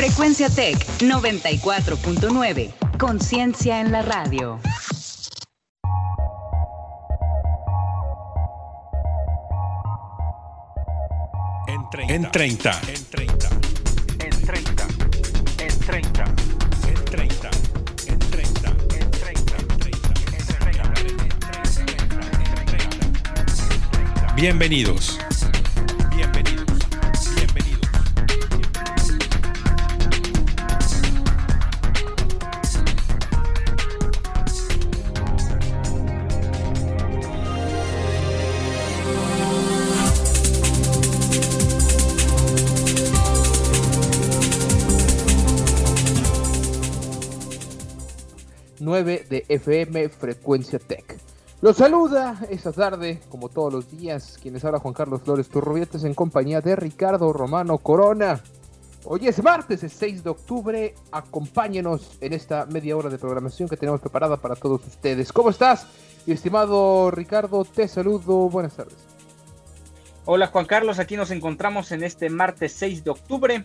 Frecuencia Tech 94.9. Conciencia en la radio. En 30. En 30. En 30. En 30. En 30. En 30. En 30. En 30. En 30. Bienvenidos. 9 de FM Frecuencia Tech. Los saluda esta tarde, como todos los días, quienes habla Juan Carlos Flores Turrubietes en compañía de Ricardo Romano Corona. Hoy es martes, el 6 de octubre. Acompáñenos en esta media hora de programación que tenemos preparada para todos ustedes. ¿Cómo estás, estimado Ricardo? Te saludo. Buenas tardes. Hola Juan Carlos, aquí nos encontramos en este martes 6 de octubre.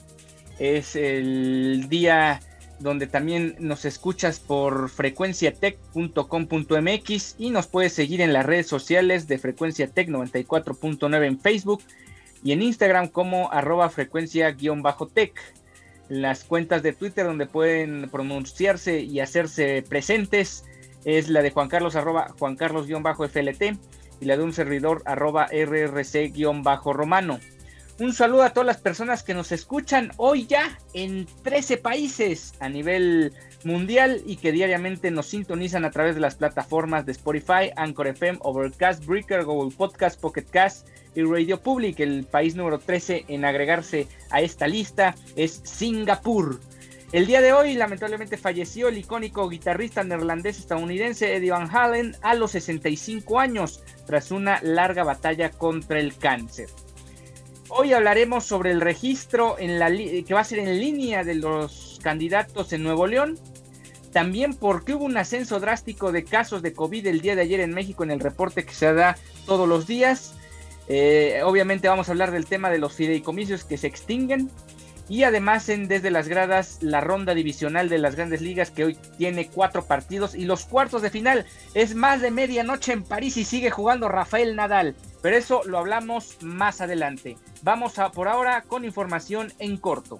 Es el día donde también nos escuchas por frecuenciatech.com.mx y nos puedes seguir en las redes sociales de Frecuencia Tech 94.9 en Facebook y en Instagram como arroba frecuencia-tech. Las cuentas de Twitter donde pueden pronunciarse y hacerse presentes es la de Juan Carlos arroba Juan Carlos-FLT y la de un servidor arroba RRC-romano. Un saludo a todas las personas que nos escuchan hoy ya en 13 países a nivel mundial y que diariamente nos sintonizan a través de las plataformas de Spotify, Anchor FM, Overcast, Breaker, Google Podcast, Pocket Cast y Radio Public. El país número 13 en agregarse a esta lista es Singapur. El día de hoy lamentablemente falleció el icónico guitarrista neerlandés estadounidense Eddie Van Halen a los 65 años tras una larga batalla contra el cáncer. Hoy hablaremos sobre el registro en la que va a ser en línea de los candidatos en Nuevo León. También porque hubo un ascenso drástico de casos de COVID el día de ayer en México en el reporte que se da todos los días. Eh, obviamente vamos a hablar del tema de los fideicomisos que se extinguen. Y además en desde las gradas la ronda divisional de las grandes ligas que hoy tiene cuatro partidos y los cuartos de final. Es más de medianoche en París y sigue jugando Rafael Nadal. Pero eso lo hablamos más adelante. Vamos a por ahora con información en corto.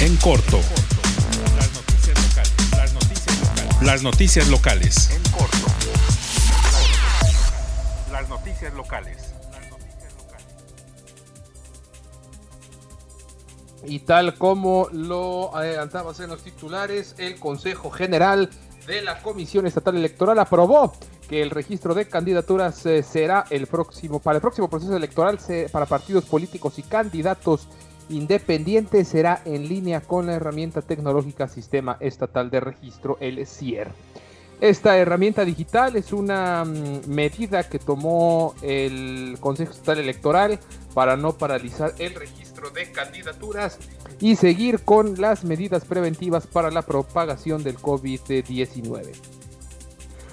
En corto. Las noticias locales. Las noticias locales. Las noticias locales. En corto. Las noticias locales. Y tal como lo adelantamos en los titulares, el Consejo General de la Comisión Estatal Electoral aprobó que el registro de candidaturas eh, será el próximo para el próximo proceso electoral para partidos políticos y candidatos independientes será en línea con la herramienta tecnológica Sistema Estatal de Registro, el CIER. Esta herramienta digital es una mm, medida que tomó el Consejo Estatal Electoral para no paralizar el registro de candidaturas y seguir con las medidas preventivas para la propagación del COVID-19.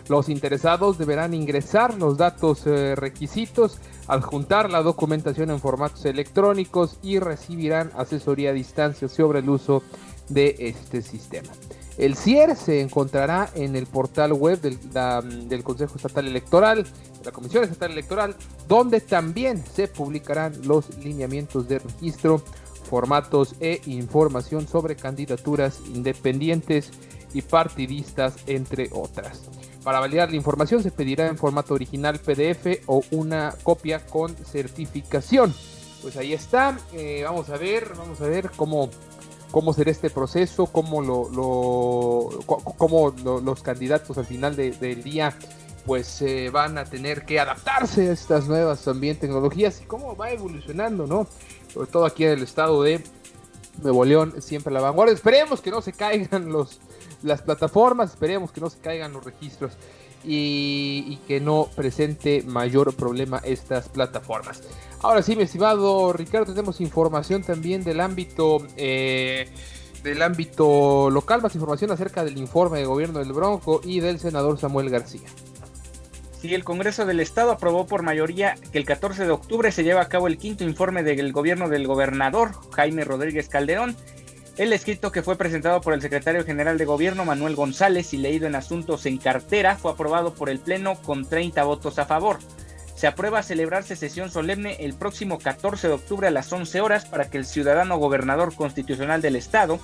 Los interesados deberán ingresar los datos eh, requisitos, adjuntar la documentación en formatos electrónicos y recibirán asesoría a distancia sobre el uso de este sistema. El CIER se encontrará en el portal web del, Consejo Estatal Electoral, de la Comisión Estatal Electoral, donde también se publicarán los lineamientos de registro, formatos e información sobre candidaturas independientes y partidistas, entre otras. Para validar la información se pedirá en formato original PDF o una copia con certificación. Pues ahí está. Eh, vamos a ver, vamos a ver cómo, cómo será este proceso, cómo, lo, lo cómo lo, los candidatos al final de, del día pues eh, van a tener que adaptarse a estas nuevas también tecnologías y cómo va evolucionando, ¿no? Sobre todo aquí en el estado de Nuevo León, siempre a la vanguardia. Esperemos que no se caigan los, las plataformas, esperemos que no se caigan los registros y, que no presente mayor problema estas plataformas. Ahora sí, mi estimado Ricardo, tenemos información también del ámbito eh, del ámbito local, más información acerca del informe de gobierno del Bronco y del senador Samuel García. Sí, el Congreso del Estado aprobó por mayoría que el 14 de octubre se lleva a cabo el quinto informe del gobierno del gobernador Jaime Rodríguez Calderón. El escrito que fue presentado por el secretario general de gobierno Manuel González y leído en asuntos en cartera fue aprobado por el Pleno con 30 votos a favor. Se aprueba celebrarse sesión solemne el próximo 14 de octubre a las 11 horas para que el ciudadano gobernador constitucional del Estado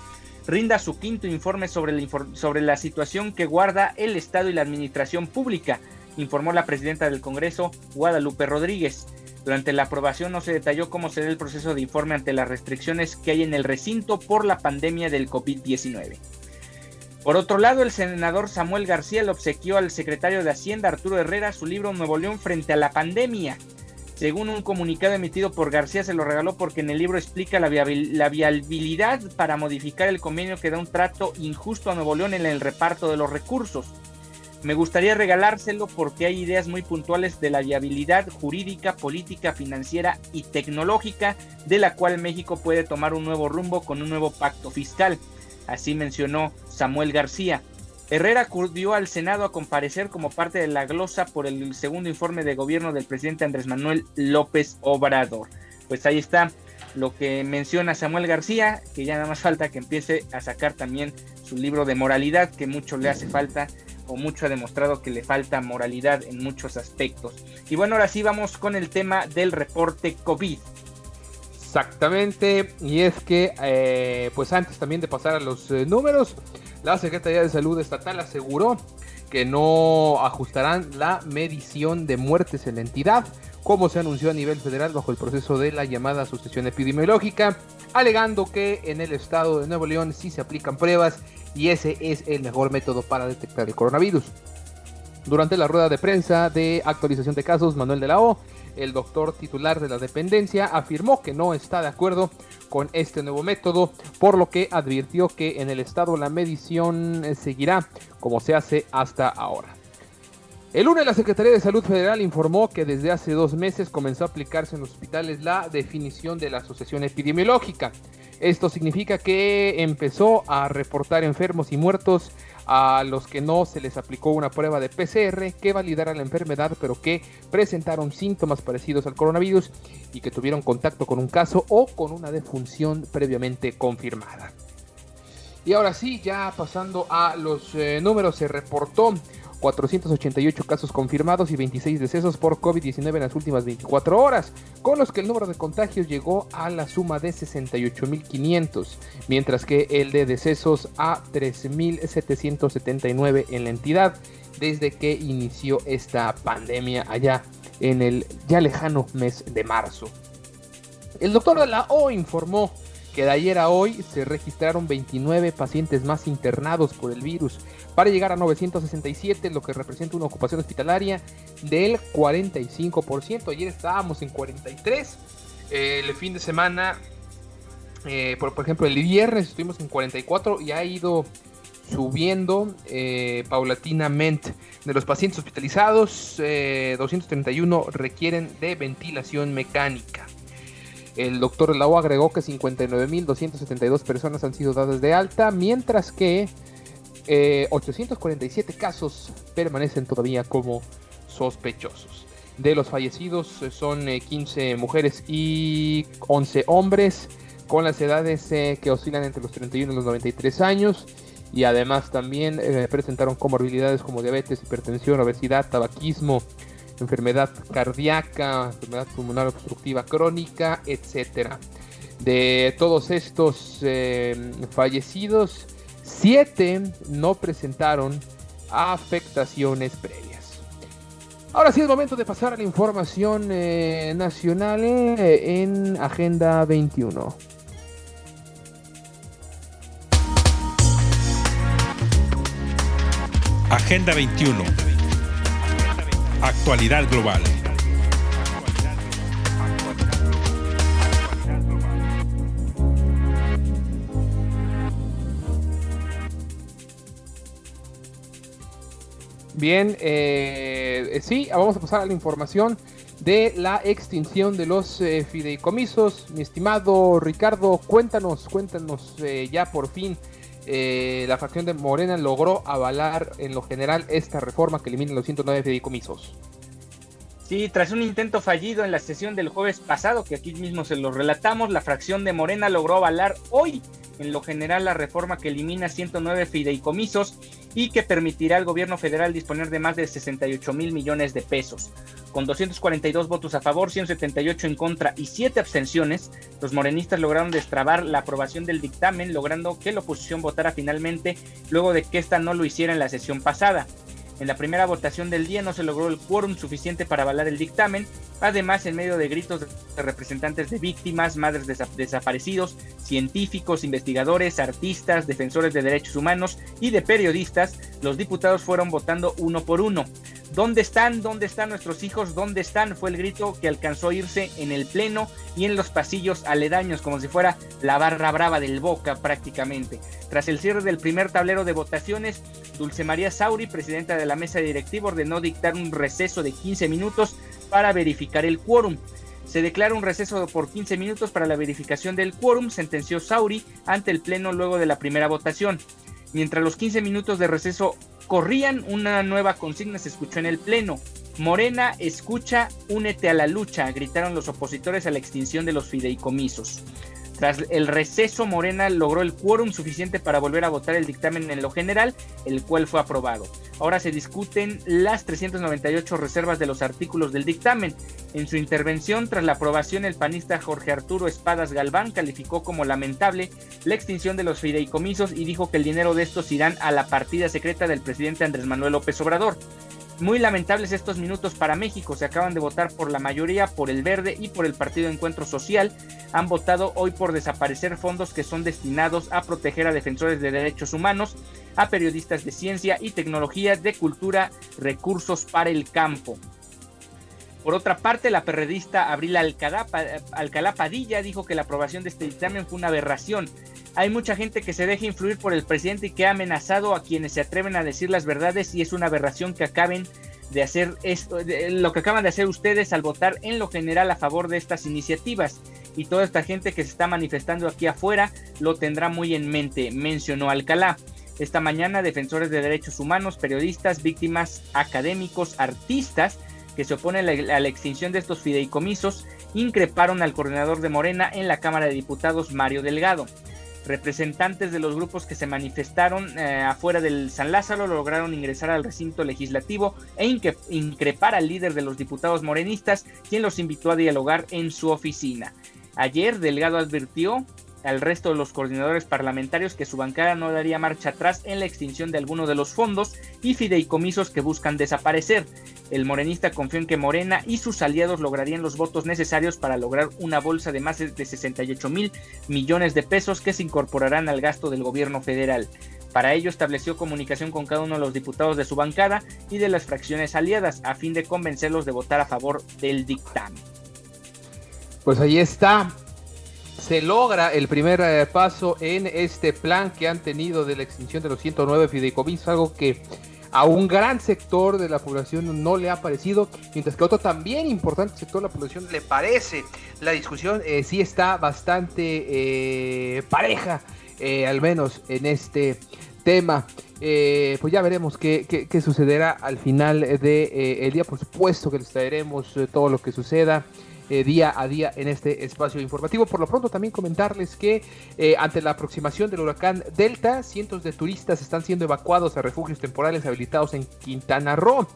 rinda su quinto informe sobre la, sobre la situación que guarda el Estado y la administración pública informó la presidenta del Congreso, Guadalupe Rodríguez. Durante la aprobación no se detalló cómo será el proceso de informe ante las restricciones que hay en el recinto por la pandemia del COVID-19. Por otro lado, el senador Samuel García le obsequió al secretario de Hacienda Arturo Herrera su libro Nuevo León frente a la pandemia. Según un comunicado emitido por García, se lo regaló porque en el libro explica la, la viabilidad para modificar el convenio que da un trato injusto a Nuevo León en el reparto de los recursos. Me gustaría regalárselo porque hay ideas muy puntuales de la viabilidad jurídica, política, financiera y tecnológica de la cual México puede tomar un nuevo rumbo con un nuevo pacto fiscal. Así mencionó Samuel García. Herrera acudió al Senado a comparecer como parte de la glosa por el segundo informe de gobierno del presidente Andrés Manuel López Obrador. Pues ahí está lo que menciona Samuel García, que ya nada más falta que empiece a sacar también su libro de moralidad, que mucho le hace falta o mucho ha demostrado que le falta moralidad en muchos aspectos. Y bueno, ahora sí vamos con el tema del reporte COVID. Exactamente, y es que eh, pues antes también de pasar a los eh, números, la Secretaría de Salud Estatal aseguró que no ajustarán la medición de muertes en la entidad, como se anunció a nivel federal bajo el proceso de la llamada asociación epidemiológica, alegando que en el estado de Nuevo León sí se aplican pruebas y ese es el mejor método para detectar el coronavirus. Durante la rueda de prensa de actualización de casos, Manuel de la O, el doctor titular de la dependencia, afirmó que no está de acuerdo con este nuevo método, por lo que advirtió que en el estado la medición seguirá como se hace hasta ahora. El lunes la Secretaría de Salud Federal informó que desde hace dos meses comenzó a aplicarse en los hospitales la definición de la asociación epidemiológica. Esto significa que empezó a reportar enfermos y muertos a los que no se les aplicó una prueba de PCR que validara la enfermedad, pero que presentaron síntomas parecidos al coronavirus y que tuvieron contacto con un caso o con una defunción previamente confirmada. Y ahora sí, ya pasando a los eh, números, se reportó 488 casos confirmados y 26 decesos por COVID-19 en las últimas 24 horas, con los que el número de contagios llegó a la suma de 68.500, mientras que el de decesos a 3.779 en la entidad desde que inició esta pandemia allá en el ya lejano mes de marzo. El doctor de la O informó que de ayer a hoy se registraron 29 pacientes más internados por el virus, para llegar a 967, lo que representa una ocupación hospitalaria del 45%. Ayer estábamos en 43. el fin de semana, eh, por, ejemplo, el viernes estuvimos en 44 y ha ido subiendo eh, paulatinamente. De los pacientes hospitalizados, 231 eh, requieren de ventilación mecánica. El doctor Lau agregó que 59.272 personas han sido dadas de alta, mientras que 847 eh, casos permanecen todavía como sospechosos. De los fallecidos eh, son 15 eh, mujeres y 11 hombres con las edades que oscilan entre los 31 y los 93 años y además también presentaron comorbilidades como diabetes, hipertensión, obesidad, tabaquismo, enfermedad cardíaca, enfermedad pulmonar obstructiva crónica, etc. De todos estos fallecidos, Siete no presentaron afectaciones previas. Ahora sí es momento de pasar a la información eh, nacional eh, en Agenda 21. Agenda 21. Actualidad global. Bien, eh, eh, sí, vamos a pasar a la información de la extinción de los eh, fideicomisos. Mi estimado Ricardo, cuéntanos, cuéntanos ya por fin. La facción de Morena logró avalar en lo general esta reforma que elimina los 109 fideicomisos. Sí, tras un intento fallido en la sesión del jueves pasado, que aquí mismo se lo relatamos, la fracción de Morena logró avalar hoy en lo general la reforma que elimina 109 fideicomisos y que permitirá al gobierno federal disponer de más de 68 mil millones de pesos. Con 242 votos a favor, 178 en contra y 7 abstenciones, los morenistas lograron destrabar la aprobación del dictamen, logrando que la oposición votara finalmente luego de que ésta no lo hiciera en la sesión pasada. En la primera votación del día no se logró el quórum suficiente para avalar el dictamen, además en medio de gritos de representantes de víctimas, madres de desaparecidos, científicos, investigadores, artistas, defensores de derechos humanos y de periodistas, los diputados fueron votando uno por uno. ¿Dónde están? ¿Dónde están nuestros hijos? ¿Dónde están? Fue el grito que alcanzó a irse en el pleno y en los pasillos aledaños, como si fuera la barra brava del Boca prácticamente. Tras el cierre del primer tablero de votaciones, Dulce María Sauri, presidenta de la mesa directiva, ordenó dictar un receso de 15 minutos para verificar el quórum. Se declara un receso por 15 minutos para la verificación del quórum, sentenció Sauri ante el Pleno luego de la primera votación. Mientras los 15 minutos de receso corrían, una nueva consigna se escuchó en el Pleno. Morena, escucha, únete a la lucha, gritaron los opositores a la extinción de los fideicomisos. Tras el receso, Morena logró el quórum suficiente para volver a votar el dictamen en lo general, el cual fue aprobado. Ahora se discuten las 398 reservas de los artículos del dictamen. En su intervención, tras la aprobación, el panista Jorge Arturo Espadas Galván calificó como lamentable la extinción de los fideicomisos y dijo que el dinero de estos irán a la partida secreta del presidente Andrés Manuel López Obrador. Muy lamentables estos minutos para México. Se acaban de votar por la mayoría, por el Verde y por el Partido Encuentro Social. Han votado hoy por desaparecer fondos que son destinados a proteger a defensores de derechos humanos, a periodistas de ciencia y tecnología, de cultura, recursos para el campo. Por otra parte, la perredista Abril Alcalá Padilla dijo que la aprobación de este dictamen fue una aberración hay mucha gente que se deja influir por el presidente y que ha amenazado a quienes se atreven a decir las verdades y es una aberración que acaben de hacer esto, lo que acaban de hacer ustedes al votar en lo general a favor de estas iniciativas. Y toda esta gente que se está manifestando aquí afuera lo tendrá muy en mente, mencionó Alcalá. Esta mañana defensores de derechos humanos, periodistas, víctimas, académicos, artistas que se oponen a la extinción de estos fideicomisos increparon al coordinador de Morena en la Cámara de Diputados, Mario Delgado. Representantes de los grupos que se manifestaron eh, afuera del San Lázaro lograron ingresar al recinto legislativo e increpar al líder de los diputados morenistas, quien los invitó a dialogar en su oficina. Ayer, Delgado advirtió al resto de los coordinadores parlamentarios que su bancada no daría marcha atrás en la extinción de alguno de los fondos y fideicomisos que buscan desaparecer. El morenista confió en que Morena y sus aliados lograrían los votos necesarios para lograr una bolsa de más de 68 mil millones de pesos que se incorporarán al gasto del gobierno federal. Para ello estableció comunicación con cada uno de los diputados de su bancada y de las fracciones aliadas a fin de convencerlos de votar a favor del dictamen. Pues ahí está, se logra el primer eh, paso en este plan que han tenido de la extinción de los 109 fideicomisos, algo que a un gran sector de la población no le ha parecido, mientras que a otro también importante sector de la población le parece. La discusión eh, sí está bastante eh, pareja, al menos en este tema. pues ya veremos qué, sucederá al final del de, el día. Por supuesto que les traeremos todo lo que suceda. Eh, día a día en este espacio informativo. Por lo pronto también comentarles que eh, ante la aproximación del huracán Delta, cientos de turistas están siendo evacuados a refugios temporales habilitados en Quintana Roo.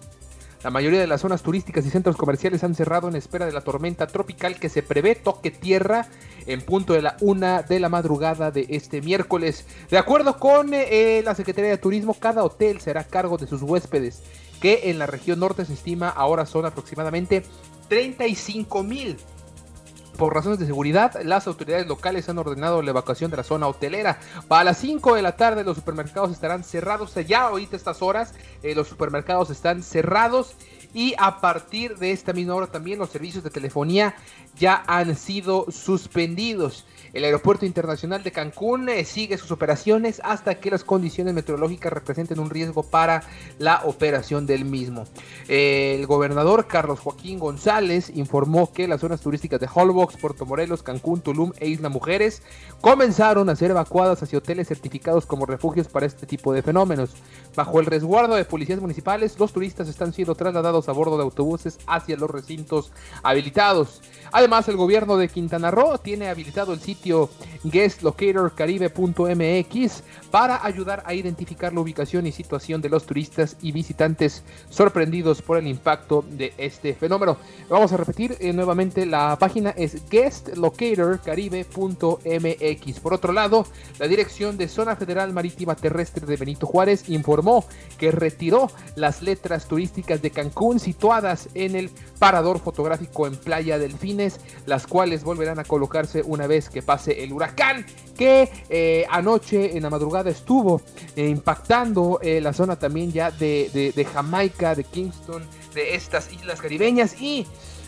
La mayoría de las zonas turísticas y centros comerciales han cerrado en espera de la tormenta tropical que se prevé toque tierra en punto de la una de la madrugada de este miércoles. De acuerdo con eh, la Secretaría de Turismo, cada hotel será a cargo de sus huéspedes, que en la región norte se estima ahora son aproximadamente 35 mil. Por razones de seguridad, las autoridades locales han ordenado la evacuación de la zona hotelera. Para las 5 de la tarde los supermercados estarán cerrados. Ya ahorita estas horas eh, los supermercados están cerrados y a partir de esta misma hora también los servicios de telefonía ya han sido suspendidos. El Aeropuerto Internacional de Cancún eh, sigue sus operaciones hasta que las condiciones meteorológicas representen un riesgo para la operación del mismo. El gobernador Carlos Joaquín González informó que las zonas turísticas de Holbox, Puerto Morelos, Cancún, Tulum e Isla Mujeres comenzaron a ser evacuadas hacia hoteles certificados como refugios para este tipo de fenómenos. Bajo el resguardo de policías municipales, los turistas están siendo trasladados a bordo de autobuses hacia los recintos habilitados. Además, el gobierno de Quintana Roo tiene habilitado el sitio guestlocatorcaribe.mx para ayudar a identificar la ubicación y situación de los turistas y visitantes sorprendidos por el impacto de este fenómeno. Vamos a repetir eh, nuevamente, la página es guestlocatorcaribe.mx. Por otro lado, la Dirección de Zona Federal Marítima Terrestre de Benito Juárez informó que retiró las letras turísticas de Cancún situadas en el parador fotográfico en Playa Delfines, las cuales volverán a colocarse una vez que pase el huracán que eh, anoche en la madrugada estuvo eh, impactando eh, la zona también ya de, de, Jamaica, de Kingston, de estas islas caribeñas y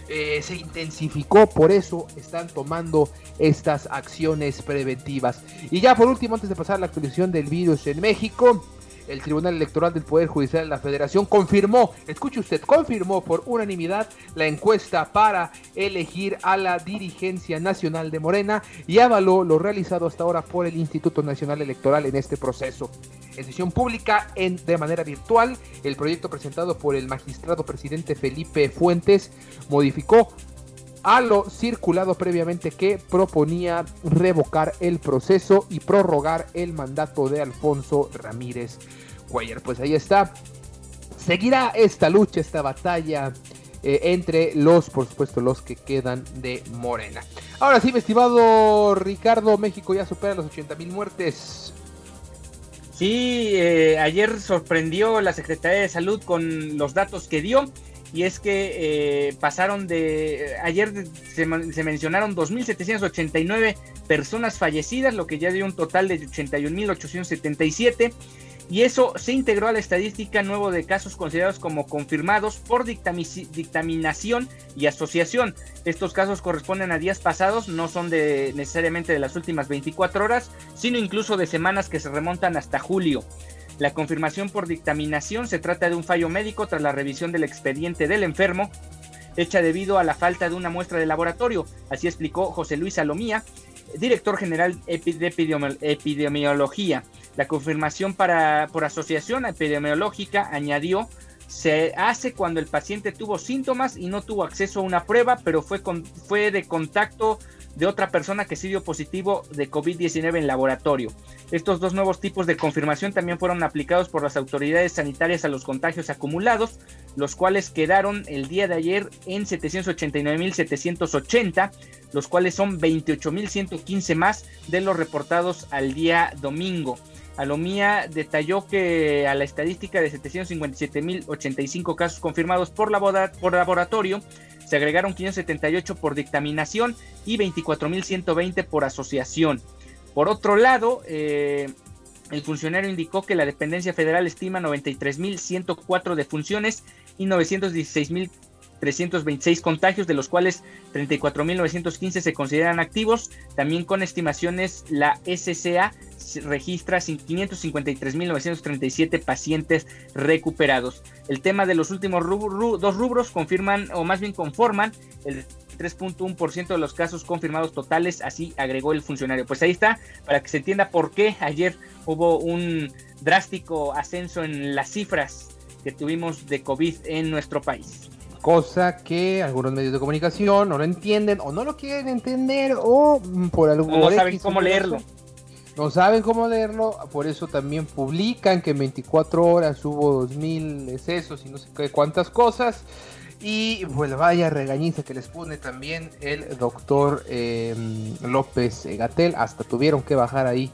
se intensificó, por eso están tomando estas acciones preventivas. Y ya por último, antes de pasar a la actualización del virus en México, el Tribunal Electoral del Poder Judicial de la Federación confirmó, escuche usted, confirmó por unanimidad la encuesta para elegir a la dirigencia nacional de Morena y avaló lo realizado hasta ahora por el Instituto Nacional Electoral en este proceso. En sesión pública en, de manera virtual, el proyecto presentado por el magistrado presidente Felipe Fuentes modificó a lo circulado previamente que proponía revocar el proceso y prorrogar el mandato de Alfonso Ramírez Cuellar. Pues ahí está. Seguirá esta lucha, esta batalla eh, entre los, por supuesto, los que quedan de Morena. Ahora sí, mi estimado Ricardo, México ya supera los 80 mil muertes. Sí, eh, ayer sorprendió la Secretaría de Salud con los datos que dio y es que eh, pasaron de, ayer se, se mencionaron 2.789 personas fallecidas, lo que ya dio un total de 81.877 y eso se integró a la estadística nuevo de casos considerados como confirmados por dictaminación y asociación. Estos casos corresponden a días pasados, no son de necesariamente de las últimas 24 horas, sino incluso de semanas que se remontan hasta julio. La confirmación por dictaminación se trata de un fallo médico tras la revisión del expediente del enfermo, hecha debido a la falta de una muestra de laboratorio. Así explicó José Luis Salomía, director general de epidemiología. La confirmación para, por asociación epidemiológica añadió se hace cuando el paciente tuvo síntomas y no tuvo acceso a una prueba, pero fue, fue de contacto de otra persona que sí positivo de COVID-19 en laboratorio. Estos dos nuevos tipos de confirmación también fueron aplicados por las autoridades sanitarias a los contagios acumulados, los cuales quedaron el día de ayer en 789.780, los cuales son 28.115 más de los reportados al día domingo. Alomía detalló que a la estadística de 757.085 casos confirmados por, por laboratorio, se agregaron 578 por dictaminación y 24.120 por asociación. Por otro lado, eh, el funcionario indicó que la dependencia federal estima 93.104 defunciones y 916.326 contagios, de los cuales 34.915 se consideran activos. También con estimaciones, la SCA registra 553.937 pacientes recuperados. El tema de los últimos dos rubros confirman, o más bien conforman, el 3.1% de los casos confirmados totales, así agregó el funcionario. Pues ahí está, para que se entienda por qué ayer hubo un drástico ascenso en las cifras que tuvimos de COVID en nuestro país. Cosa que algunos medios de comunicación no lo entienden o no lo quieren entender o por algún No saben cómo leerlo no saben cómo leerlo, por eso también publican que en 24 horas hubo 2000 excesos y no sé qué cuántas cosas. Y pues vaya regañiza que les pone también el doctor em, López Gatel. Hasta tuvieron que bajar ahí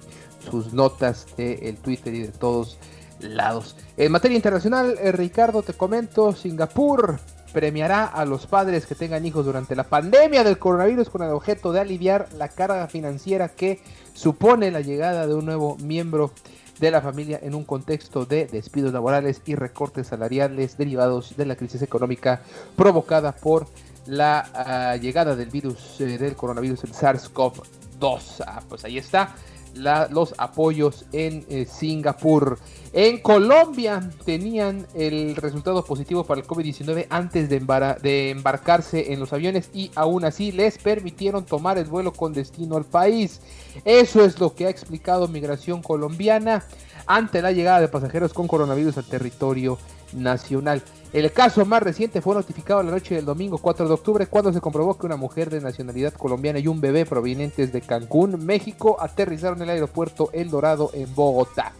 sus notas del Twitter y de todos lados. En materia internacional, eh, Ricardo, te comento, Singapur premiará a los padres que tengan hijos durante la pandemia del coronavirus con el objeto de aliviar la carga financiera que supone la llegada de un nuevo miembro de la familia en un contexto de despidos laborales y recortes salariales derivados de la crisis económica provocada por la ah, llegada del virus eh, del coronavirus, el SARS-CoV-2. Ah, pues ahí está los apoyos en eh, Singapur. En Colombia tenían el resultado positivo para el COVID-19 antes de, de, embarcarse en los aviones y aún así les permitieron tomar el vuelo con destino al país. Eso es lo que ha explicado Migración Colombiana ante la llegada de pasajeros con coronavirus al territorio nacional. El caso más reciente fue notificado la noche del domingo 4 de octubre cuando se comprobó que una mujer de nacionalidad colombiana y un bebé provenientes de Cancún, México, aterrizaron en el aeropuerto El Dorado en Bogotá.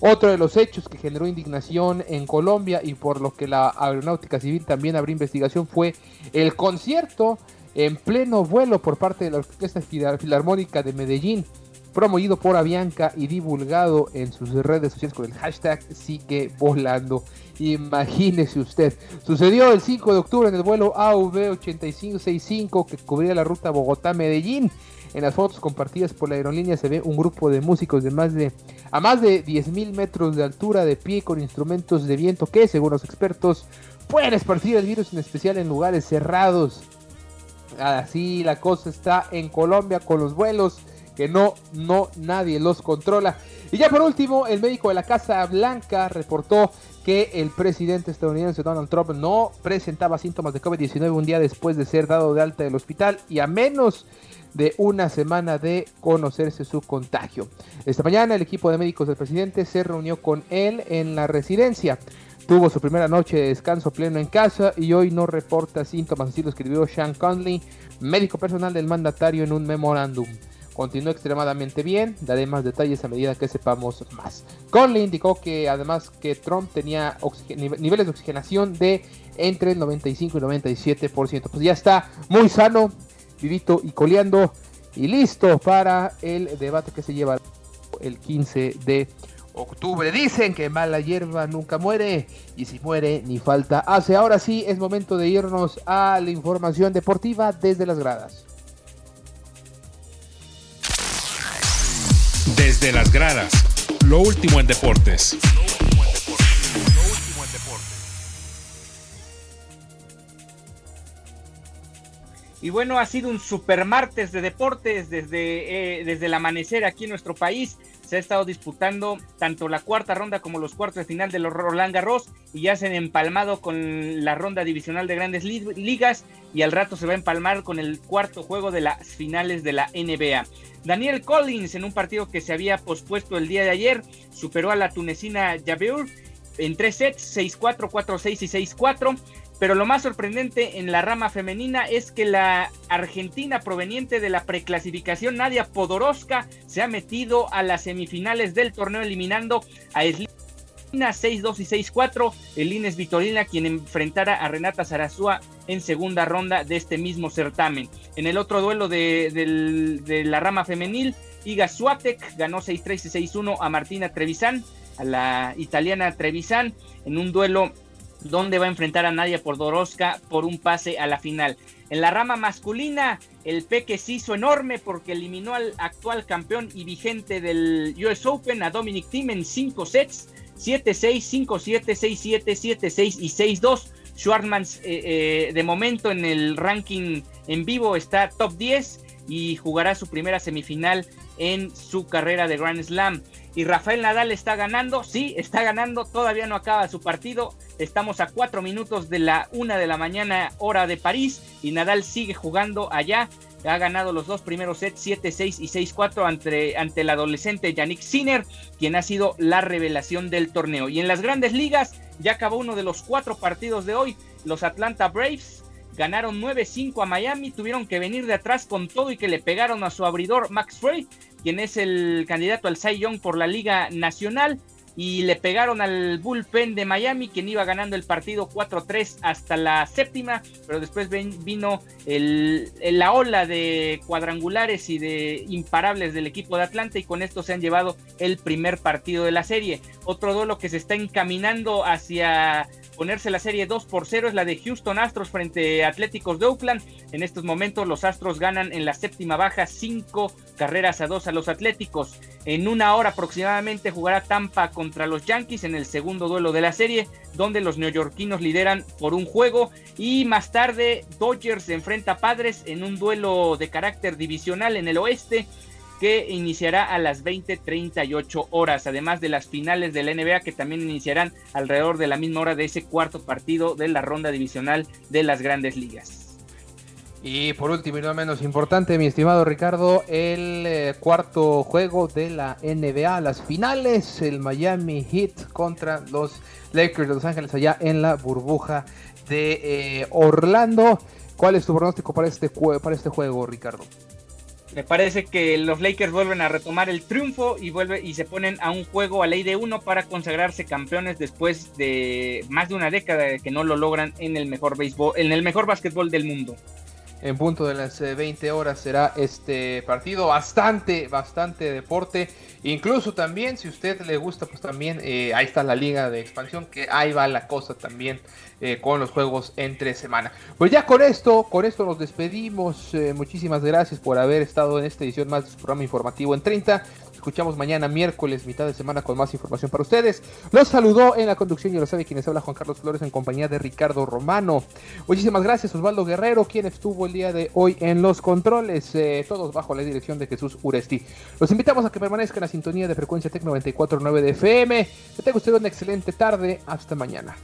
Otro de los hechos que generó indignación en Colombia y por lo que la aeronáutica civil también abrió investigación fue el concierto en pleno vuelo por parte de la Orquesta Filarmónica de Medellín promovido por Avianca y divulgado en sus redes sociales con el hashtag Sigue Volando. Imagínese usted, sucedió el 5 de octubre en el vuelo AV8565 que cubría la ruta Bogotá-Medellín. En las fotos compartidas por la aerolínea se ve un grupo de músicos de más de a más de 10.000 metros de altura de pie con instrumentos de viento que, según los expertos, pueden esparcir el virus en especial en lugares cerrados. Así la cosa está en Colombia con los vuelos que no, no, nadie los controla. Y ya por último, el médico de la Casa Blanca reportó que el presidente estadounidense Donald Trump no presentaba síntomas de COVID-19 un día después de ser dado de alta del hospital y a menos de una semana de conocerse su contagio. Esta mañana el equipo de médicos del presidente se reunió con él en la residencia. Tuvo su primera noche de descanso pleno en casa y hoy no reporta síntomas, así lo escribió Sean Conley, médico personal del mandatario en un memorándum continuó extremadamente bien. Daré más detalles a medida que sepamos más. Conley indicó que además que Trump tenía niveles de oxigenación de entre el 95 y 97%. Pues ya está muy sano, vivito y coleando y listo para el debate que se lleva el 15 de octubre. Dicen que mala hierba nunca muere y si muere ni falta hace. Ahora sí es momento de irnos a la información deportiva desde las gradas. Desde las gradas, lo último en deportes. Y bueno, ha sido un super martes de deportes desde, eh, desde el amanecer aquí en nuestro país. Se ha estado disputando tanto la cuarta ronda como los cuartos de final de los Roland Garros y ya se han empalmado con la ronda divisional de grandes ligas y al rato se va a empalmar con el cuarto juego de las finales de la NBA. Daniel Collins en un partido que se había pospuesto el día de ayer superó a la tunecina Jabeur en tres sets, 6-4, 4-6 y 6-4. Pero lo más sorprendente en la rama femenina es que la argentina proveniente de la preclasificación, Nadia Podoroska, se ha metido a las semifinales del torneo eliminando a Slina 6-2 y 6-4. El Ines Vitorina quien enfrentara a Renata Zarazúa en segunda ronda de este mismo certamen. En el otro duelo de, la rama femenil, Iga Swiatek ganó 6-3 y 6-1 a Martina Trevisan, a la italiana Trevisan, en un duelo donde va a enfrentar a Nadia Podoroska por un pase a la final. En la rama masculina, el Peque se hizo enorme porque eliminó al actual campeón y vigente del US Open, a Dominic Thiem, en 5 sets, 7-6, 5-7, 6-7, 7-6 y 6-2. Schwartzman eh, eh, de momento en el ranking en vivo está top 10 y jugará su primera semifinal en su carrera de Grand Slam. Y Rafael Nadal está ganando, sí, está ganando, todavía no acaba su partido. Estamos a cuatro minutos de la una de la mañana, hora de París, y Nadal sigue jugando allá. Ha ganado los dos primeros sets, 7-6 y 6-4 ante, ante el adolescente Yannick Sinner, quien ha sido la revelación del torneo. Y en las grandes ligas, ya acabó uno de los cuatro partidos de hoy. Los Atlanta Braves ganaron 9-5 a Miami, tuvieron que venir de atrás con todo y que le pegaron a su abridor Max Frey, quien es el candidato al Cy Young por la Liga Nacional, y le pegaron al bullpen de Miami, quien iba ganando el partido 4-3 hasta la séptima, pero después vino la ola de cuadrangulares y de imparables del equipo de Atlanta y con esto se han llevado el primer partido de la serie. Otro duelo que se está encaminando hacia ponerse la serie 2 por 0 es la de Houston Astros frente a Atléticos de Oakland. En estos momentos los Astros ganan en la séptima baja 5 carreras a 2 a los Atléticos. En una hora aproximadamente jugará Tampa contra los Yankees en el segundo duelo de la serie, donde los neoyorquinos lideran por un juego. Y más tarde, Dodgers enfrenta a Padres en un duelo de carácter divisional en el oeste que iniciará a las 20:38 horas, además de las finales de la NBA que también iniciarán alrededor de la misma hora de ese cuarto partido de la ronda divisional de las grandes ligas. Y por último y no menos importante, mi estimado Ricardo, el eh, cuarto juego de la NBA, las finales, el Miami Heat contra los Lakers de Los Ángeles allá en la burbuja de eh, Orlando. ¿Cuál es tu pronóstico para este, para este juego, Ricardo? Me parece que los Lakers vuelven a retomar el triunfo y vuelve y se ponen a un juego a ley de uno para consagrarse campeones después de más de una década que no lo logran en el mejor béisbol, en el mejor básquetbol del mundo en punto de las 20 eh, horas será este partido. Bastante, bastante deporte. Incluso también, si usted le gusta, pues también eh, ahí está la liga de expansión, que ahí va la cosa también eh, con los juegos entre semana. Pues ya con esto, con esto nos despedimos. muchísimas gracias por haber estado en esta edición más de su programa informativo en 30 escuchamos mañana miércoles, mitad de semana, con más información para ustedes. Los saludó en la conducción, y lo sabe quienes habla Juan Carlos Flores en compañía de Ricardo Romano. Muchísimas gracias, Osvaldo Guerrero, quien estuvo el día de hoy en los controles, eh, todos bajo la dirección de Jesús Uresti. Los invitamos a que permanezcan en la sintonía de frecuencia Tec 94.9 de FM. Que tenga usted una excelente tarde. Hasta mañana.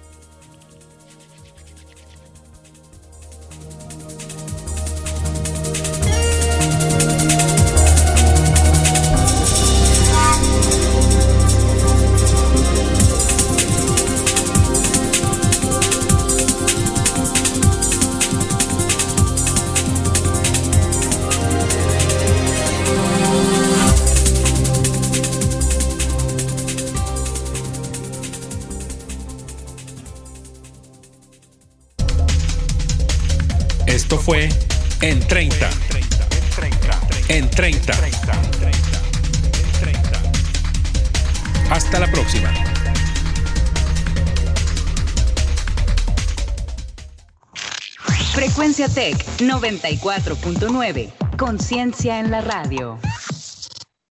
Tech 94.9. Conciencia en la radio.